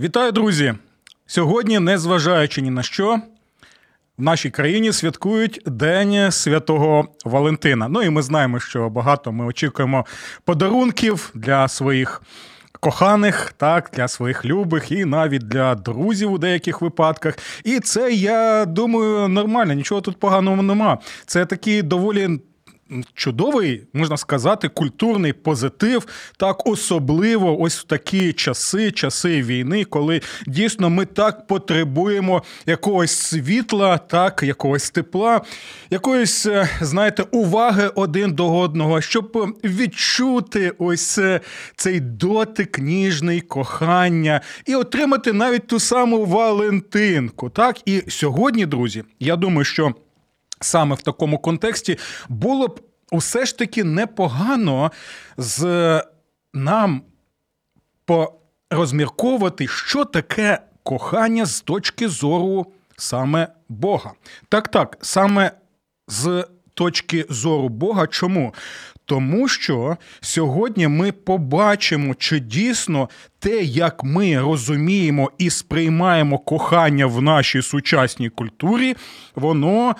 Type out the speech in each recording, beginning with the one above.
Вітаю, друзі! Сьогодні, незважаючи ні на що, в нашій країні святкують День Святого Валентина. Ну і ми знаємо, що багато ми очікуємо подарунків для своїх. Коханих, так, для своїх любих і навіть для друзів у деяких випадках. І це, я думаю, нормально, нічого тут поганого нема. Це такі доволі чудовий, можна сказати, культурний позитив, так особливо ось в такі часи, часи війни, коли дійсно ми так потребуємо якогось світла, так, якогось тепла, якоїсь, е, знаєте, уваги один до одного, щоб відчути ось е, цей дотик ніжний кохання і отримати навіть ту саму Валентинку. Так, і сьогодні, друзі, я думаю, що. Саме в такому контексті було б усе ж таки непогано з нам порозмірковувати, що таке кохання з точки зору саме Бога. Так, так, саме з точки зору Бога. Чому? Тому що сьогодні ми побачимо, чи дійсно те, як ми розуміємо і сприймаємо кохання в нашій сучасній культурі, воно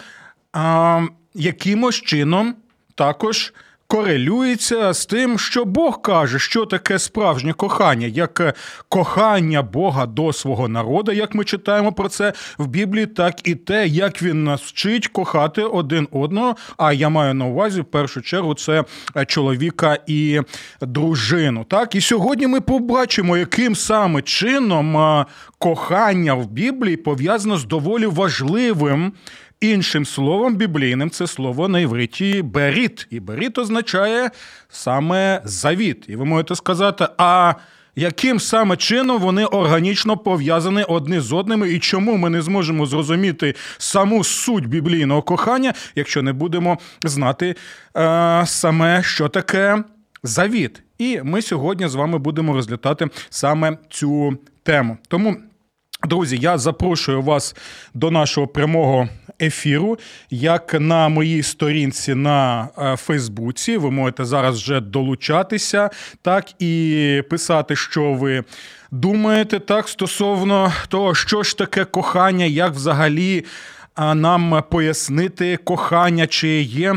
а, якимось чином також корелюється з тим, що Бог каже, що таке справжнє кохання, як кохання Бога до свого народу, як ми читаємо про це в Біблії, так і те, як він нас вчить кохати один одного. А я маю на увазі в першу чергу це чоловіка і дружину. Так, і сьогодні ми побачимо, яким саме чином кохання в Біблії пов'язано з доволі важливим. Іншим словом біблійним це слово на івриті беріт. І беріт означає саме завіт. І ви можете сказати, а яким саме чином вони органічно пов'язані одні з одними, і чому ми не зможемо зрозуміти саму суть біблійного кохання, якщо не будемо знати е, саме, що таке завіт? І ми сьогодні з вами будемо розглядати саме цю тему. Тому. Друзі, я запрошую вас до нашого прямого ефіру, як на моїй сторінці на е, Фейсбуці. Ви можете зараз вже долучатися, так і писати, що ви думаєте, так стосовно того, що ж таке кохання, як взагалі нам пояснити кохання, чи є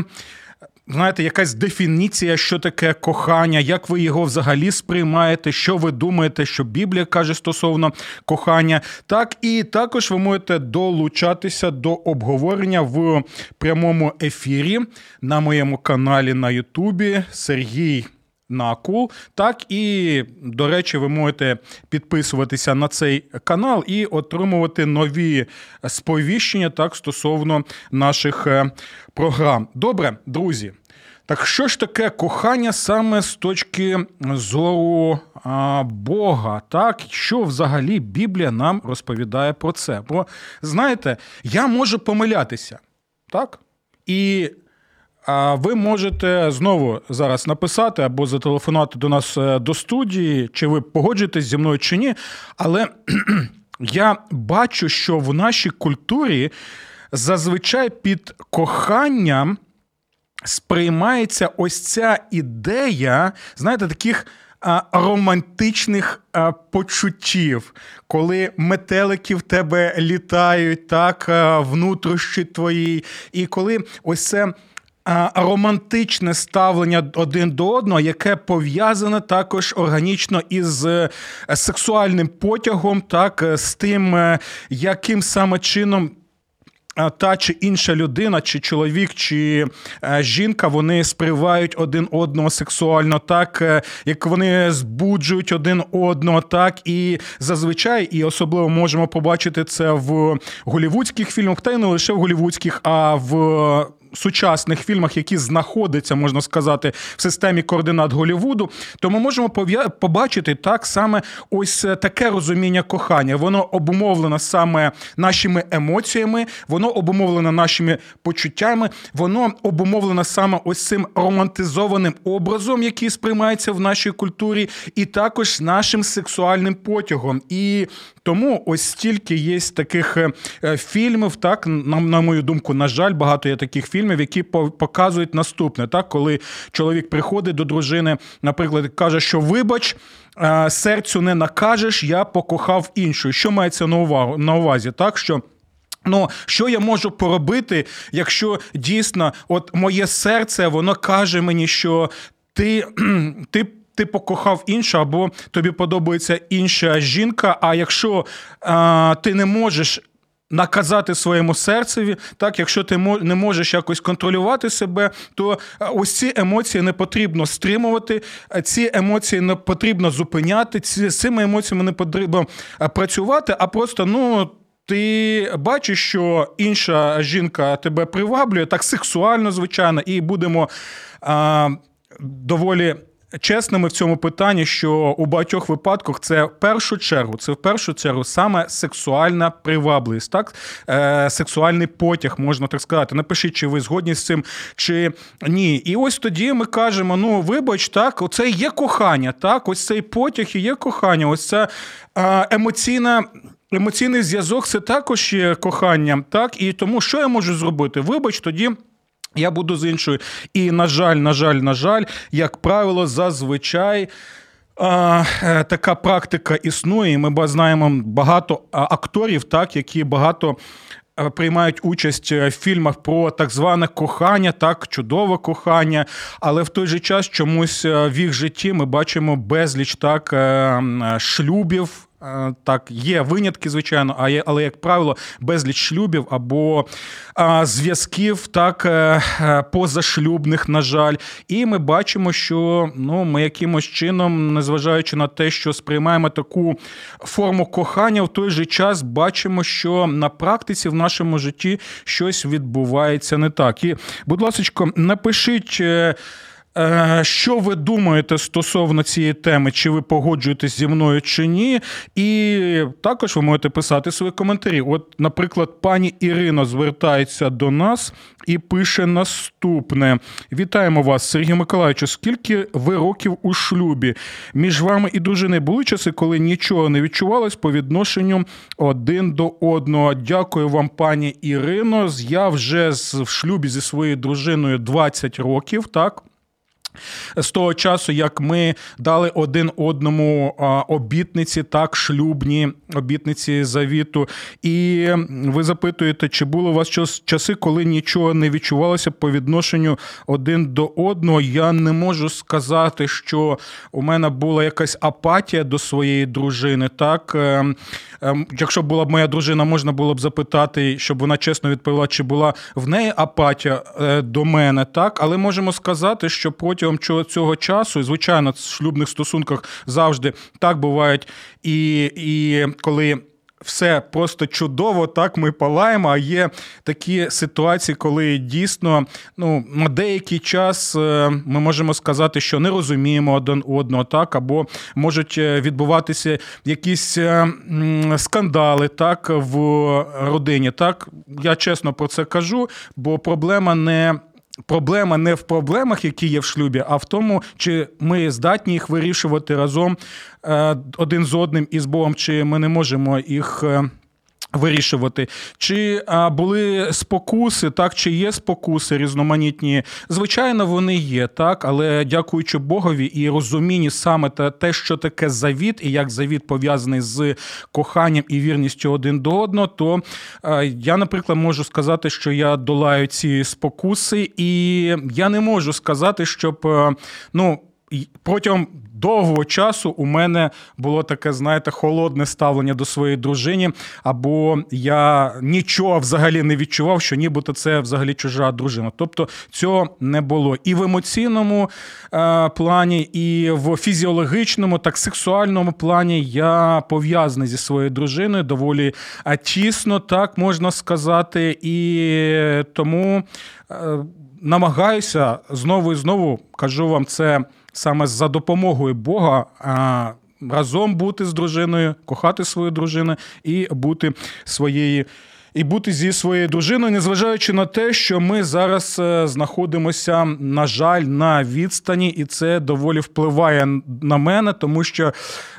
знаєте, якась дефініція, що таке кохання, як ви його взагалі сприймаєте, що ви думаєте, що Біблія каже стосовно кохання. Так і також ви можете долучатися до обговорення в прямому ефірі на моєму каналі на Ютубі Сергій. Накул, так і, до речі, ви можете підписуватися на цей канал і отримувати нові сповіщення так стосовно наших е, програм. Добре, друзі. Так що ж таке кохання саме з точки зору а, Бога? Так, що взагалі Біблія нам розповідає про це? Бо знаєте, я можу помилятися, так? І ви можете знову зараз написати або зателефонувати до нас е, до студії, чи ви погоджуєтесь зі мною чи ні. Але я бачу, що в нашій культурі зазвичай під коханням сприймається ось ця ідея, знаєте, таких. Романтичних почуттів, коли метелики в тебе літають, так, внутрішні твої, і коли ось це романтичне ставлення один до одного, яке пов'язане також органічно із е, сексуальним потягом, так, е, з тим, е, яким саме чином та чи інша людина, чи чоловік, чи е, жінка, вони спривають один одного сексуально, так е, як вони збуджують один одного, так і зазвичай, і особливо можемо побачити це в голівудських фільмах, та й не лише в голівудських, а в сучасних фільмах, які знаходяться, можна сказати, в системі координат Голівуду, то ми можемо побачити так саме ось таке розуміння кохання. Воно обумовлено саме нашими емоціями, воно обумовлено нашими почуттями, воно обумовлено саме ось цим романтизованим образом, який сприймається в нашій культурі, і також нашим сексуальним потягом. І тому ось стільки є таких е, фільмів, так на, на мою думку, на жаль, багато є таких фільмів, які показують наступне, так коли чоловік приходить до дружини, наприклад, каже, що вибач. Е, серцю не накажеш, я покохав іншу. Що мається на увагу на увазі? Так що. Ну, що я можу поробити, якщо дійсно, от моє серце, воно каже мені, що ти ти ти покохав іншу, або тобі подобається інша жінка. А якщо а, ти не можеш. Наказати своєму серцеві, так, якщо ти не можеш якось контролювати себе, то ось ці емоції не потрібно стримувати, ці емоції не потрібно зупиняти, ці, з цими емоціями не потрібно працювати, а просто ну. Ти бачиш, що інша жінка тебе приваблює так сексуально, звичайно, і будемо а, доволі чесними в цьому питанні, що у багатьох випадках це в першу чергу, це в першу чергу саме сексуальна привабливість, так е, сексуальний потяг, можна так сказати. Напишіть, чи ви згодні з цим, чи ні. І ось тоді ми кажемо: ну, вибач, так, оце є кохання, так, ось цей потяг і є кохання, ось це е, емоційна. Емоційний зв'язок це також є коханням, так і тому, що я можу зробити? Вибач, тоді я буду з іншою. І, на жаль, на жаль, на жаль, як правило, зазвичай. Е, Така практика існує. і Ми знаємо багато акторів, так, які багато е, приймають участь в фільмах про так зване кохання, так, чудове кохання. Але в той же час чомусь е, в їх житті ми бачимо безліч так шлюбів. Е, так, є винятки, звичайно, а є, але, як правило, безліч шлюбів або а, зв'язків, так е, е, позашлюбних, на жаль. І ми бачимо, що ну, ми якимось чином, незважаючи на те, що сприймаємо таку форму кохання, в той же час бачимо, що на практиці в нашому житті щось відбувається не так. І, будь ласка, напишіть. Е, що ви думаєте стосовно цієї теми? Чи ви погоджуєтесь зі мною чи ні? І також ви можете писати свої коментарі. От, наприклад, пані Ірина звертається до нас і пише наступне: Вітаємо вас, Сергій Миколаївич. Скільки ви років у шлюбі? Між вами і дружиною були часи, коли нічого не відчувалось по відношенню один до одного. Дякую вам, пані Ірино. Я вже в шлюбі зі своєю дружиною 20 років. так? З того часу, як ми дали один одному обітниці, так, шлюбні обітниці завіту. І ви запитуєте, чи було у вас часи, коли нічого не відчувалося по відношенню один до одного? Я не можу сказати, що у мене була якась апатія до своєї дружини. Так, ем, ем, якщо була б моя дружина, можна було б запитати, щоб вона чесно відповіла, чи була в неї апатія е, до мене, так, але можемо сказати, що потім протягом цього часу, і звичайно, в шлюбних стосунках завжди так бувають, і, і коли. Все просто чудово, так ми палаємо. А є такі ситуації, коли дійсно ну, на деякий час е, ми можемо сказати, що не розуміємо один одного, так, або можуть е, відбуватися якісь е, скандали так, в родині. Так, Я чесно про це кажу, бо проблема не. Проблема не в проблемах, які є в шлюбі, а в тому, чи ми здатні їх вирішувати разом е, один з одним і з Богом, чи ми не можемо їх е, Вирішувати, чи а, були спокуси, так чи є спокуси різноманітні? Звичайно, вони є, так, але дякуючи Богові і розумінні саме те, що таке завіт, і як завіт пов'язаний з коханням і вірністю один до одного, то а, я, наприклад, можу сказати, що я долаю ці спокуси, і я не можу сказати, щоб ну протягом довгого часу у мене було таке, знаєте, холодне ставлення до своєї дружини, або я нічого взагалі не відчував, що нібито це взагалі чужа дружина. Тобто цього не було і в емоційному е, плані, і в фізіологічному, так сексуальному плані я пов'язаний зі своєю дружиною доволі е, тісно, так можна сказати, і тому. Е, намагаюся знову і знову кажу вам це саме за допомогою Бога. Разом бути з дружиною, кохати свою дружину і бути своєю. І бути зі своєю дружиною, незважаючи на те, що ми зараз е, знаходимося, на жаль, на відстані, і це доволі впливає на мене, тому що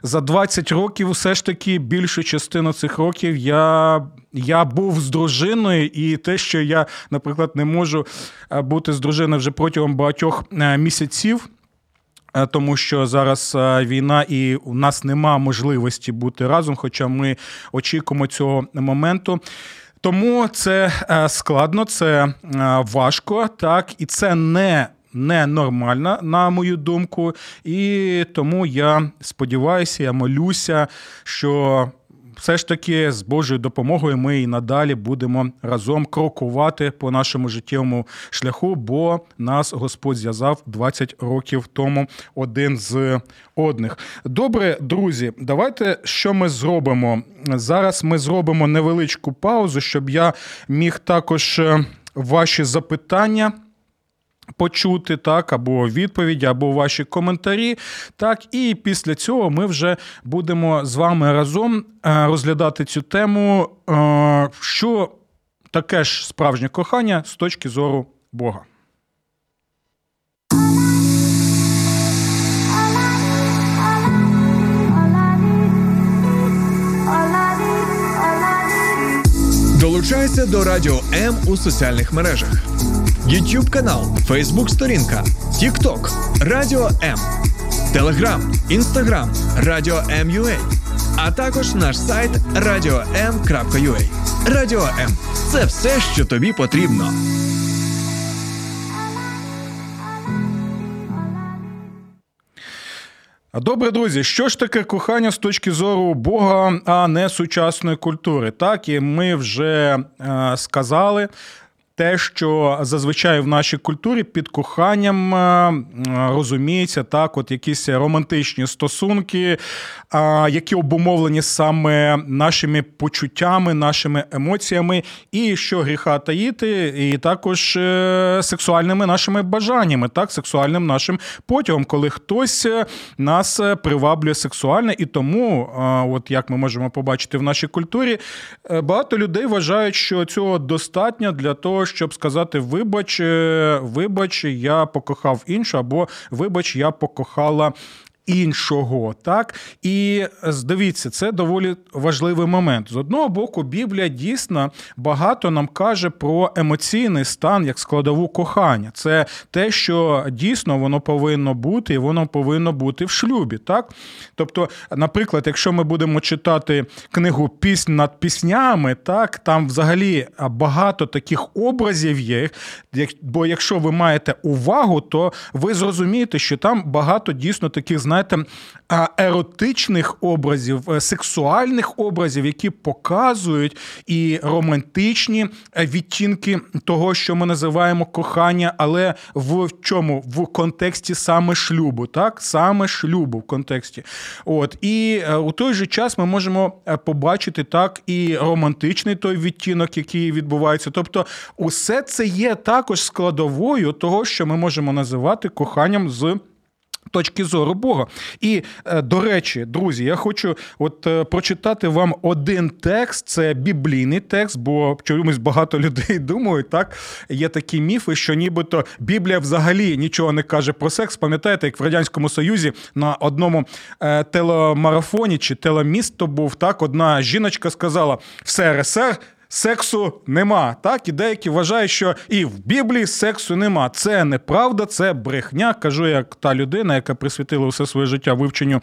за 20 років, все ж таки, більшу частину цих років я я був з дружиною, і те, що я, наприклад, не можу е, бути з дружиною вже протягом багатьох е, місяців. Е, тому що зараз війна і у нас нема можливості бути разом, хоча ми очікуємо цього моменту. Тому це складно, це важко, так і це не Ненормальна, на мою думку. І тому я сподіваюся, я молюся, що все ж таки з Божою допомогою ми і надалі будемо разом крокувати по нашому життєвому шляху, бо нас Господь зв'язав 20 років тому один з одних. Добре, друзі, давайте що ми зробимо зараз. Ми зробимо невеличку паузу, щоб я міг також е, ваші запитання почути, так, або відповіді, або ваші коментарі. Так, і після цього ми вже будемо з вами разом е, розглядати цю тему, е, що таке ж справжнє кохання з точки зору Бога. Долучайся до Радіо М у соціальних мережах. YouTube канал, Facebook сторінка, TikTok, Радіо М, Телеграм, Інстаграм, Радіо М.Ю.А. а також наш сайт radio.m.ua. Радіо М це все, що тобі потрібно. Добре, друзі, що ж таке кохання з точки зору Бога, а не сучасної культури? Так, і ми вже е, сказали те, що зазвичай в нашій культурі під коханням е, розуміється так, от якісь романтичні стосунки, які обумовлені саме нашими почуттями, нашими емоціями, і що гріха таїти, і також е, сексуальними нашими бажаннями, так, сексуальним нашим потягом, коли хтось е, нас приваблює сексуально, і тому, от як ми можемо побачити в нашій культурі, багато людей вважають, що цього достатньо для того щоб сказати: вибач, е, вибач, я покохав іншу, або вибач, я покохала іншого. Так і дивіться, це доволі важливий момент. З одного боку, Біблія дійсно багато нам каже про емоційний стан як складову кохання. Це те, що дійсно воно повинно бути, і воно повинно бути в шлюбі. Так, тобто, наприклад, якщо ми будемо читати книгу Піснь над піснями, так там взагалі багато таких образів є. Бо якщо ви маєте увагу, то ви зрозумієте, що там багато дійсно таких знаєте, знаєте, еротичних образів, е, сексуальних образів, які показують і романтичні е, відтінки того, що ми називаємо кохання, але в чому? В контексті саме шлюбу, так? Саме шлюбу в контексті. От І е, у той же час ми можемо побачити так і романтичний той відтінок, який відбувається. Тобто, усе це є також складовою того, що ми можемо називати коханням з точки зору Бога. І, е, до речі, друзі, я хочу от е, прочитати вам один текст, це біблійний текст, бо чомусь багато людей думають, так є такі міфи, що нібито Біблія взагалі нічого не каже про секс. Пам'ятаєте, як в Радянському Союзі на одному е, телемарафоні чи телемісто був так, одна жіночка сказала: в СРСР сексу нема. Так, і деякі вважають, що і в Біблії сексу нема. Це неправда, це брехня. Кажу, як та людина, яка присвятила все своє життя вивченню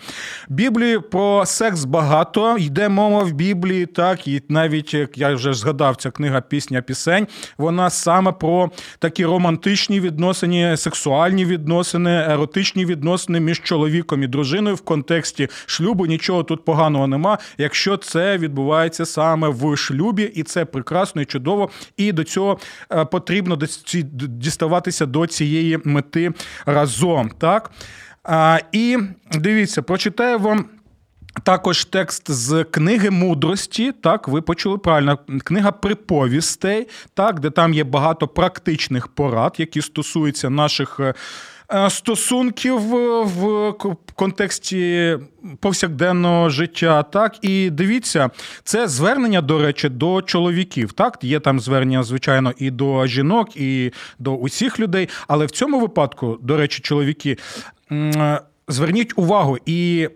Біблії. Про секс багато йде мова в Біблії. Так, і навіть як я вже згадав, ця книга Пісня пісень. Вона саме про такі романтичні відносини, сексуальні відносини, еротичні відносини між чоловіком і дружиною в контексті шлюбу. Нічого тут поганого нема, якщо це відбувається саме в шлюбі, і це прекрасно і чудово. І до цього е, потрібно діставатися до цієї мети разом. Так? І дивіться, прочитаю вам. Також текст з книги мудрості, так, ви почули правильно, книга приповістей, так, де там є багато практичних порад, які стосуються наших Е, стосунків в контексті повсякденного життя. Так і дивіться, це звернення, до речі, до чоловіків. Так, є там звернення, звичайно, і до жінок, і до усіх людей. Але в цьому випадку, до речі, чоловіки, е, зверніть увагу і.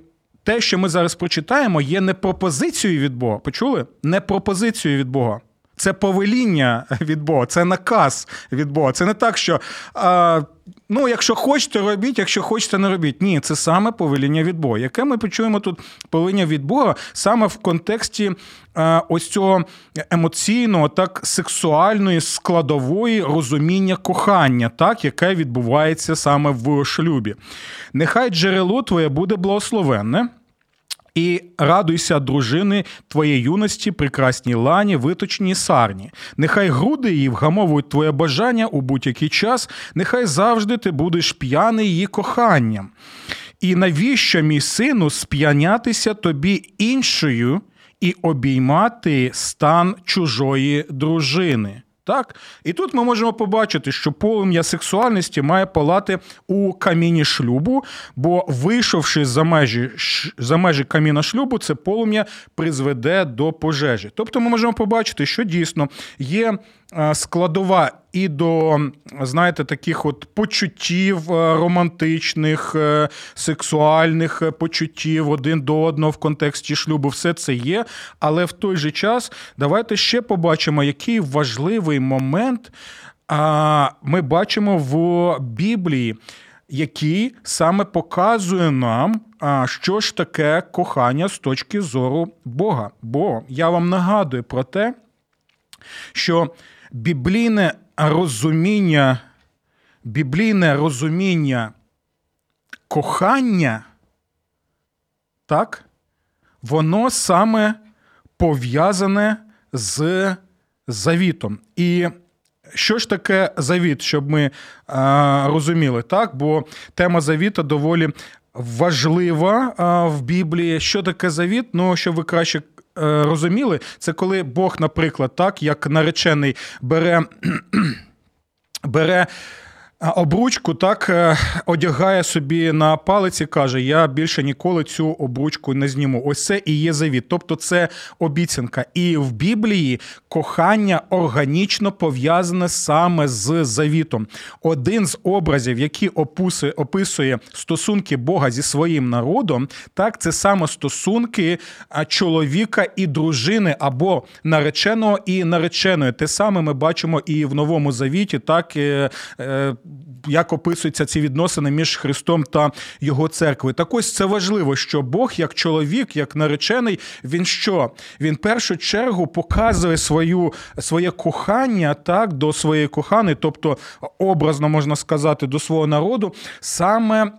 Те, що ми зараз прочитаємо, є не пропозицією від Бога. Почули? Не пропозицією від Бога. Це повеління від Бога, це наказ від Бога. Це не так, що а, ну, якщо хочете, робіть, якщо хочете, не робіть. Ні, це саме повеління від Бога. Яке ми почуємо тут повеління від Бога саме в контексті е, ось цього емоційного, так сексуальної складової розуміння кохання, так, яке відбувається саме в шлюбі. Нехай джерело твоє буде благословенне. І радуйся, дружини твоєї юності, прекрасній лані, виточній сарні. Нехай груди її вгамовують твоє бажання у будь-який час, нехай завжди ти будеш п'яний її коханням. І навіщо, мій сину, сп'янятися тобі іншою і обіймати стан чужої дружини? Так? І тут ми можемо побачити, що полум'я сексуальності має палати у каміні шлюбу, бо вийшовши за межі за межі каміна шлюбу, це полум'я призведе до пожежі. Тобто ми можемо побачити, що дійсно є складова і до, знаєте, таких от почуттів е, романтичних, е, сексуальних почуттів один до одного в контексті шлюбу, все це є. Але в той же час давайте ще побачимо, який важливий момент ми бачимо в Біблії. Який саме показує нам, що ж таке кохання з точки зору Бога. Бо я вам нагадую про те, що біблійне розуміння, біблійне розуміння кохання, так, воно саме пов'язане з завітом. І що ж таке завіт, щоб ми а, розуміли, так? Бо тема завіта доволі важлива а, в Біблії. Що таке завіт? Ну, щоб ви краще Е, розуміли, це коли Бог, наприклад, так, як наречений бере. бере Обручку так е, одягає собі на палець і каже: Я більше ніколи цю обручку не зніму. Ось це і є завіт. Тобто це обіцянка. І в Біблії кохання органічно пов'язане саме з завітом. Один з образів, який описує стосунки Бога зі своїм народом, так це саме стосунки чоловіка і дружини або нареченого і нареченої. Те саме ми бачимо і в новому завіті, так. Як описуються ці відносини між Христом та його церквою. Так ось це важливо, що Бог, як чоловік, як наречений, він що? Він в першу чергу показує свою, своє кохання так, до своєї коханої, тобто образно можна сказати, до свого народу, саме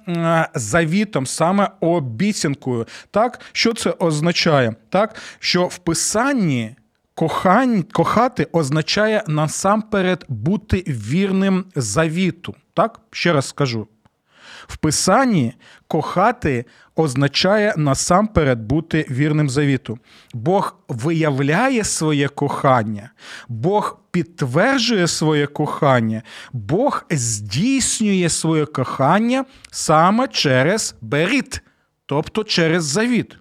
завітом, саме обіцянкою. Так, Що це означає? Так, Що в Писанні. Кохань, Кохати означає насамперед бути вірним завіту. Так? Ще раз скажу. В Писанні кохати означає насамперед бути вірним завіту. Бог виявляє своє кохання, Бог підтверджує своє кохання, Бог здійснює своє кохання саме через беріт, тобто через завіт.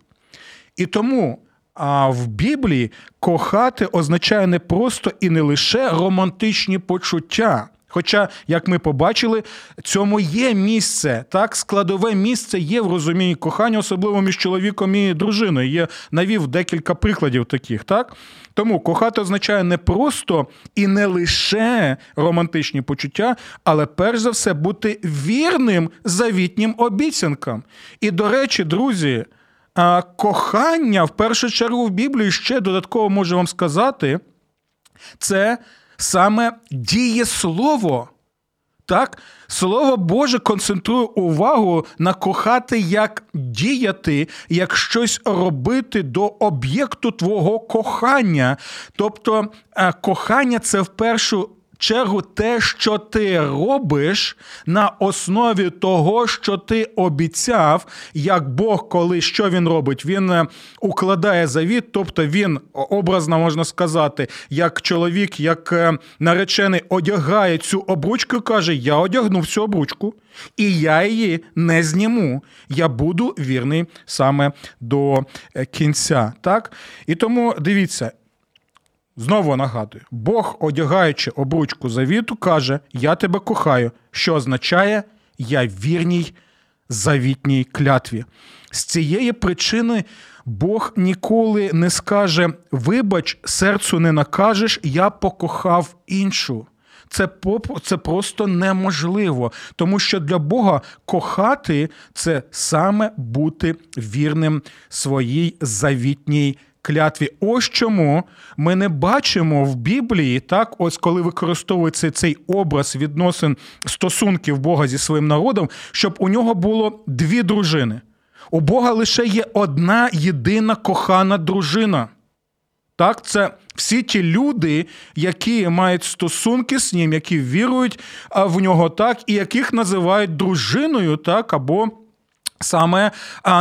І тому а в Біблії кохати означає не просто і не лише романтичні почуття. Хоча, як ми побачили, цьому є місце, так, складове місце є в розумінні кохання, особливо між чоловіком і дружиною. Є навів декілька прикладів таких, так? Тому кохати означає не просто і не лише романтичні почуття, але перш за все бути вірним завітнім обіцянкам. І, до речі, друзі, кохання в першу чергу в Біблії ще додатково можу вам сказати, це саме дієслово. Так, слово Боже концентрує увагу на кохати, як діяти, як щось робити до об'єкту твого кохання. Тобто, е, кохання це в першу чергу те, що ти робиш на основі того, що ти обіцяв, як Бог, коли що він робить, він е, укладає завіт, тобто він образно можна сказати, як чоловік, як е, наречений одягає цю обручку, каже: Я одягнув цю обручку. І я її не зніму. Я буду вірний саме до е, кінця. Так? І тому дивіться, Знову нагадую, Бог, одягаючи обручку завіту, каже: Я тебе кохаю, що означає я вірній завітній клятві. З цієї причини Бог ніколи не скаже: Вибач, серцю не накажеш, я покохав іншу. Це це просто неможливо, тому що для Бога кохати це саме бути вірним своїй завітній клятві. Ось чому ми не бачимо в Біблії, так, ось коли використовується цей образ відносин стосунків Бога зі своїм народом, щоб у нього було дві дружини. У Бога лише є одна єдина кохана дружина. Так, це всі ті люди, які мають стосунки з ним, які вірують в нього так, і яких називають дружиною, так, або Саме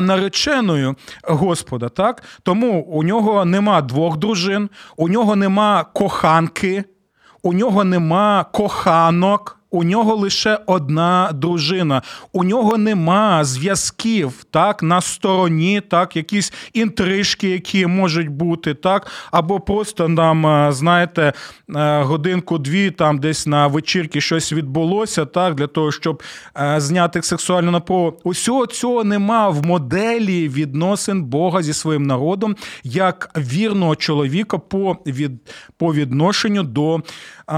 нареченою Господа, так? Тому у нього нема двох дружин, у нього нема коханки, у нього нема коханок у нього лише одна дружина, у нього нема зв'язків так, на стороні, так, якісь інтрижки, які можуть бути, так, або просто нам, е, знаєте, е, годинку-дві там десь на вечірки щось відбулося, так, для того, щоб е, зняти сексуальну напругу. Усього цього нема в моделі відносин Бога зі своїм народом як вірного чоловіка по від, по відношенню до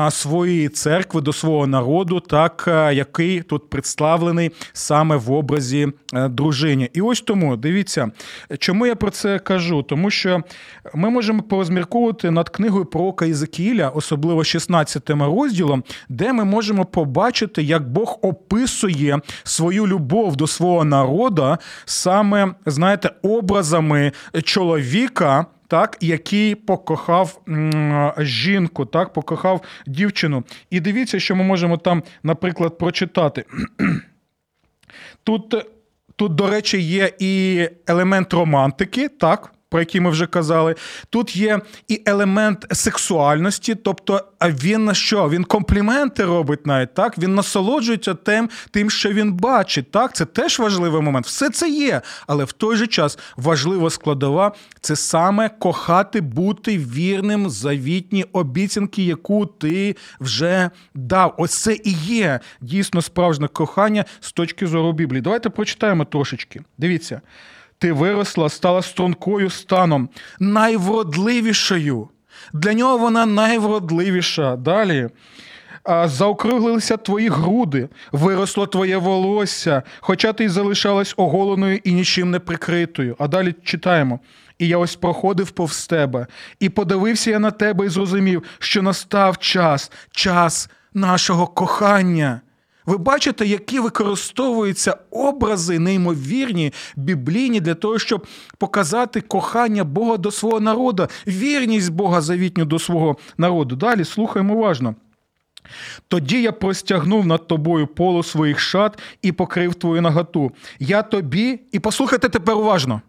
своєї церкви, до свого народу, так який тут представлений саме в образі е, дружині. І ось тому дивіться, чому я про це кажу? Тому що ми можемо порозмірковувати над книгою пророка Ізекіля, особливо 16 розділом, де ми можемо побачити, як Бог описує свою любов до свого народу саме, знаєте, образами чоловіка так, який покохав жінку, так, покохав дівчину. І дивіться, що ми можемо там, наприклад, прочитати. Тут, Тут, до речі, є і елемент романтики, так, про які ми вже казали. Тут є і елемент сексуальності, тобто він на що? Він компліменти робить навіть так. Він насолоджується тим, тим, що він бачить. Так, це теж важливий момент. Все це є, але в той же час важлива складова це саме кохати, бути вірним завітній обіцянки, яку ти вже дав. Ось це і є дійсно справжнє кохання з точки зору Біблії. Давайте прочитаємо трошечки. Дивіться ти виросла, стала стрункою станом, найвродливішою. Для нього вона найвродливіша. Далі. Заокруглилися твої груди, виросло твоє волосся, хоча ти й залишалась оголеною і нічим не прикритою. А далі читаємо. І я ось проходив повз тебе, і подивився я на тебе і зрозумів, що настав час, час нашого кохання. Ви бачите, які використовуються образи неймовірні, біблійні для того, щоб показати кохання Бога до свого народу, вірність Бога завітню до свого народу. Далі слухаємо уважно. Тоді я простягнув над тобою полу своїх шат і покрив твою наготу. Я тобі, і послухайте тепер уважно.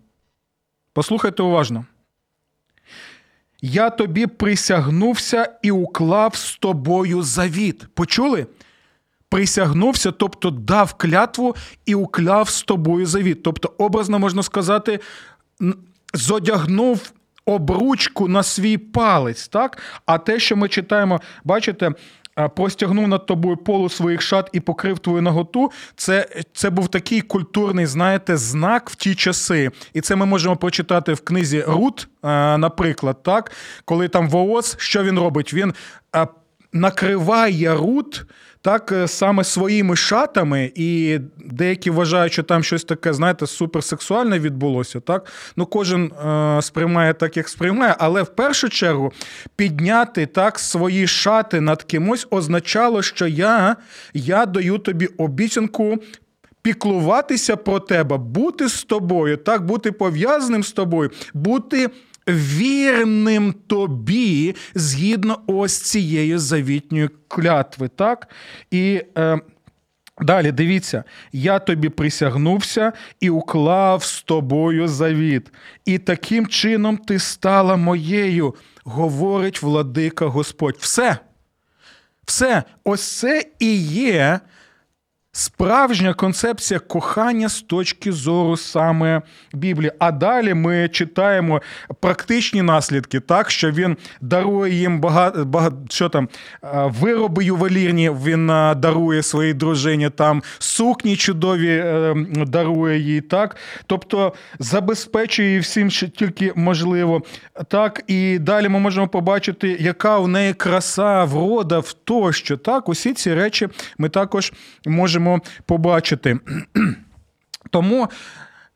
Послухайте уважно. Я тобі присягнувся і уклав з тобою завіт. Почули? Присягнувся, тобто дав клятву і укляв з тобою завіт. Тобто, образно можна сказати, зодягнув. Обручку на свій палець, так? А те, що ми читаємо, бачите, простягнув над тобою полу своїх шат і покрив твою наготу. Це це був такий культурний, знаєте, знак в ті часи. І це ми можемо прочитати в книзі Рут, наприклад, так, коли там Воос, що він робить? Він накриває Рут так е, саме своїми шатами, і деякі вважають, що там щось таке, знаєте, суперсексуальне відбулося. Так, ну кожен е, сприймає так, як сприймає, але в першу чергу підняти так свої шати над кимось означало, що я, я даю тобі обіцянку. Піклуватися про тебе, бути з тобою, так, бути пов'язаним з тобою, бути вірним тобі згідно ось цієї завітньої клятви. так? І е, далі дивіться, я тобі присягнувся і уклав з тобою завіт. І таким чином ти стала моєю, говорить владика Господь. Все. Все, ось це і є Справжня концепція кохання з точки зору саме Біблії. А далі ми читаємо практичні наслідки, так що він дарує їм багато, багато що там вироби ювелірні. Він дарує своїй дружині, там сукні чудові е, дарує їй. Так, тобто забезпечує всім, що тільки можливо. Так, і далі ми можемо побачити, яка в неї краса, врода, в тощо. Так, усі ці речі ми також можемо можемо побачити. Тому.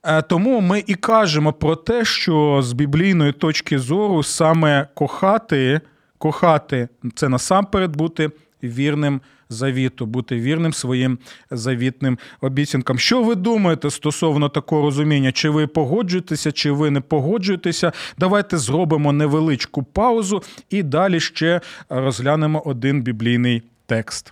Е, тому ми і кажемо про те, що з біблійної точки зору саме кохати, кохати це насамперед бути вірним завіту, бути вірним своїм завітним обіцянкам. Що ви думаєте стосовно такого розуміння? Чи ви погоджуєтеся, чи ви не погоджуєтеся? Давайте зробимо невеличку паузу і далі ще розглянемо один біблійний текст.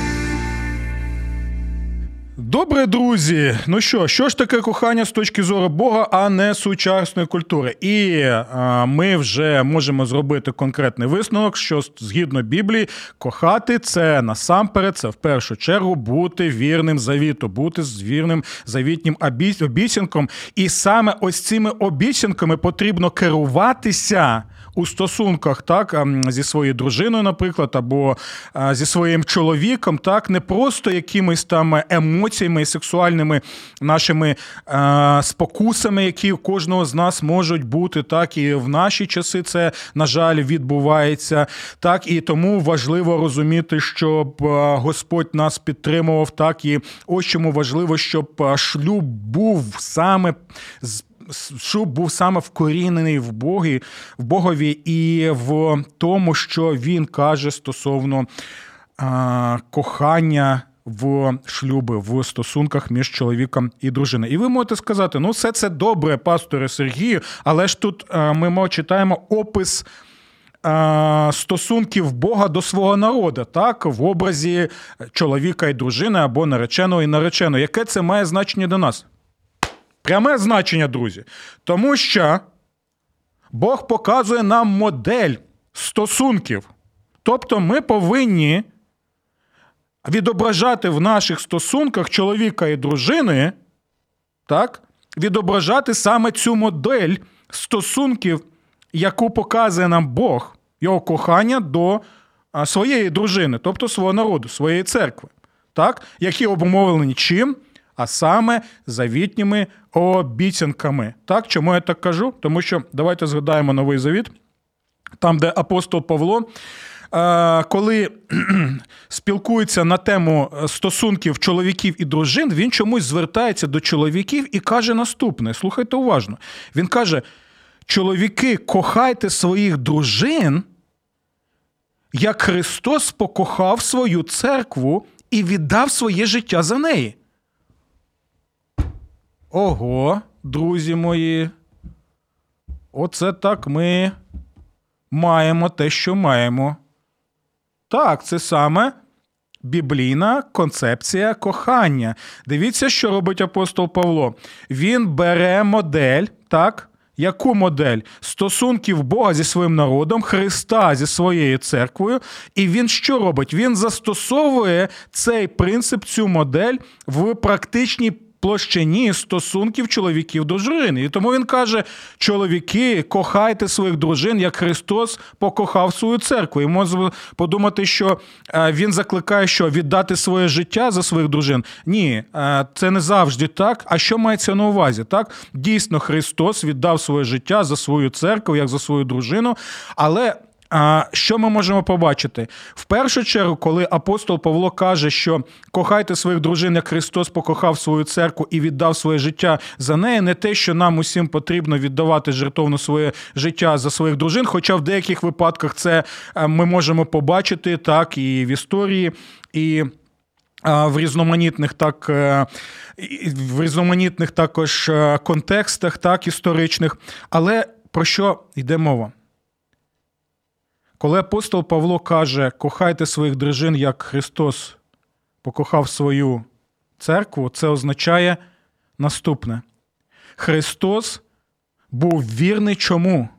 Добре, друзі. Ну що, що ж таке кохання з точки зору Бога, а не сучасної культури? І а, ми вже можемо зробити конкретний висновок, що згідно Біблії, кохати це насамперед, це в першу чергу бути вірним завіту, бути з вірним завітнім обіцянком. І саме ось цими обіцянками потрібно керуватися у стосунках, так ем, зі своєю дружиною, наприклад, або е, зі своїм чоловіком, так не просто якимись там емоціями сексуальними нашими е, спокусами, які у кожного з нас можуть бути, так і в наші часи це на жаль відбувається. Так і тому важливо розуміти, щоб е, Господь нас підтримував, так і ось чому важливо, щоб шлюб був саме з шлюб був саме вкорінений в Богі, в Богові і в тому, що він каже стосовно а, кохання. В шлюби, в стосунках між чоловіком і дружиною. І ви можете сказати, ну все це добре, пасторе Сергію, але ж тут ми читаємо опис стосунків Бога до свого народу, так, в образі чоловіка і дружини або нареченого і нареченого. Яке це має значення до нас? Пряме значення, друзі. Тому що Бог показує нам модель стосунків. Тобто ми повинні відображати в наших стосунках чоловіка і дружини, так, відображати саме цю модель стосунків, яку показує нам Бог, його кохання до своєї дружини, тобто свого народу, своєї церкви, так, які обумовлені чим? А саме завітніми обіцянками. Так, чому я так кажу? Тому що давайте згадаємо новий завіт, там, де апостол Павло. Е, коли спілкується на тему стосунків чоловіків і дружин, він чомусь звертається до чоловіків і каже наступне: слухайте уважно. Він каже: чоловіки, кохайте своїх дружин, як Христос покохав свою церкву і віддав своє життя за неї. Ого, друзі мої. Оце так ми маємо те, що маємо. Так, це саме біблійна концепція кохання. Дивіться, що робить апостол Павло. Він бере модель, так, Яку модель стосунків Бога зі своїм народом, Христа зі своєю церквою, і він що робить? Він застосовує цей принцип, цю модель в практичній площині стосунків чоловіків до дружин. І тому він каже: чоловіки, кохайте своїх дружин, як Христос покохав свою церкву. І можна подумати, що е, він закликає, що віддати своє життя за своїх дружин. Ні, е, це не завжди так. А що мається на увазі? Так, дійсно, Христос віддав своє життя за свою церкву, як за свою дружину, але. А що ми можемо побачити? В першу чергу, коли апостол Павло каже, що кохайте своїх дружин, як Христос покохав свою церкву і віддав своє життя за неї, не те, що нам усім потрібно віддавати жертовно своє життя за своїх дружин, хоча в деяких випадках це е, ми можемо побачити так і в історії, і. В різноманітних так е, в різноманітних також е, контекстах, так історичних. Але про що йде мова? Коли апостол Павло каже, кохайте своїх дружин, як Христос покохав свою церкву, це означає наступне: Христос був вірний чому?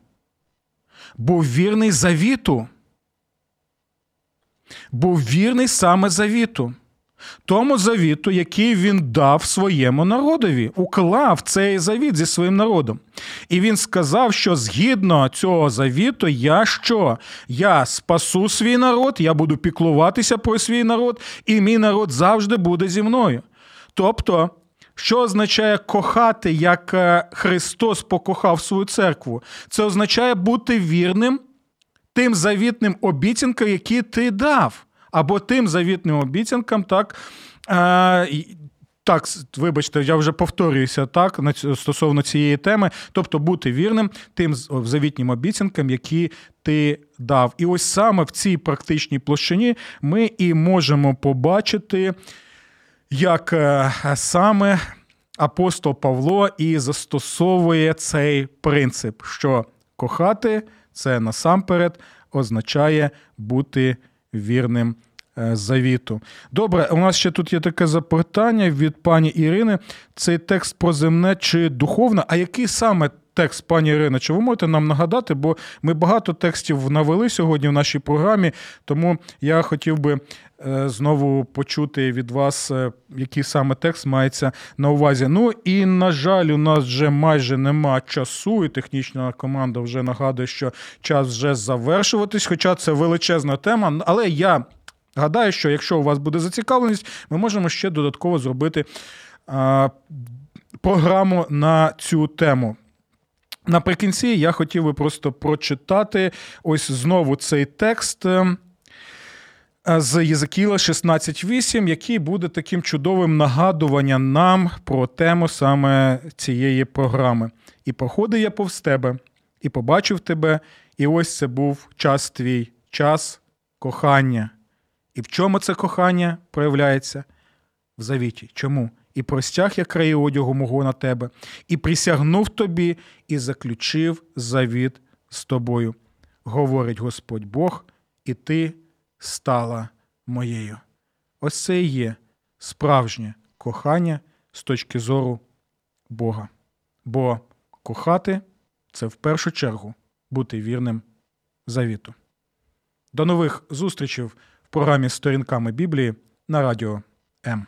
Був вірний завіту. Був вірний саме завіту тому завіту, який він дав своєму народові, уклав цей завіт зі своїм народом. І він сказав, що згідно цього завіту, я що? Я спасу свій народ, я буду піклуватися про свій народ, і мій народ завжди буде зі мною. Тобто. Що означає кохати, як е, Христос покохав свою церкву? Це означає бути вірним тим завітним обіцянкам, які ти дав або тим завітним обіцянкам, так. Е, так, вибачте, я вже повторююся так стосовно цієї теми, тобто бути вірним тим завітнім обіцянкам, які ти дав. І ось саме в цій практичній площині ми і можемо побачити, як е, саме апостол Павло і застосовує цей принцип, що кохати це насамперед означає бути вірним е, завіту. Добре, у нас ще тут є таке запитання від пані Ірини. Цей текст про земне чи духовне? А який саме текст, пані Ірина? Чи ви можете нам нагадати? Бо ми багато текстів навели сьогодні в нашій програмі, тому я хотів би. Е, знову почути від вас, е, який саме текст мається на увазі. Ну і на жаль, у нас вже майже нема часу, і технічна команда вже нагадує, що час вже завершуватись, хоча це величезна тема. Але я гадаю, що якщо у вас буде зацікавленість, ми можемо ще додатково зробити а, програму на цю тему. Наприкінці я хотів би просто прочитати ось знову цей текст. Ем, з Єзекіла 16.8, який буде таким чудовим нагадуванням нам про тему саме цієї програми. І походив я повз тебе, і побачив тебе, і ось це був час твій, час кохання. І в чому це кохання проявляється? В завіті. Чому? І простяг я краї одягу мого на тебе, і присягнув тобі, і заключив завіт з тобою. Говорить Господь Бог, і ти стала моєю. Ось це і є справжнє кохання з точки зору Бога. Бо кохати це в першу чергу бути вірним завіту. До нових зустрічей в програмі Сторінками Біблії на радіо М.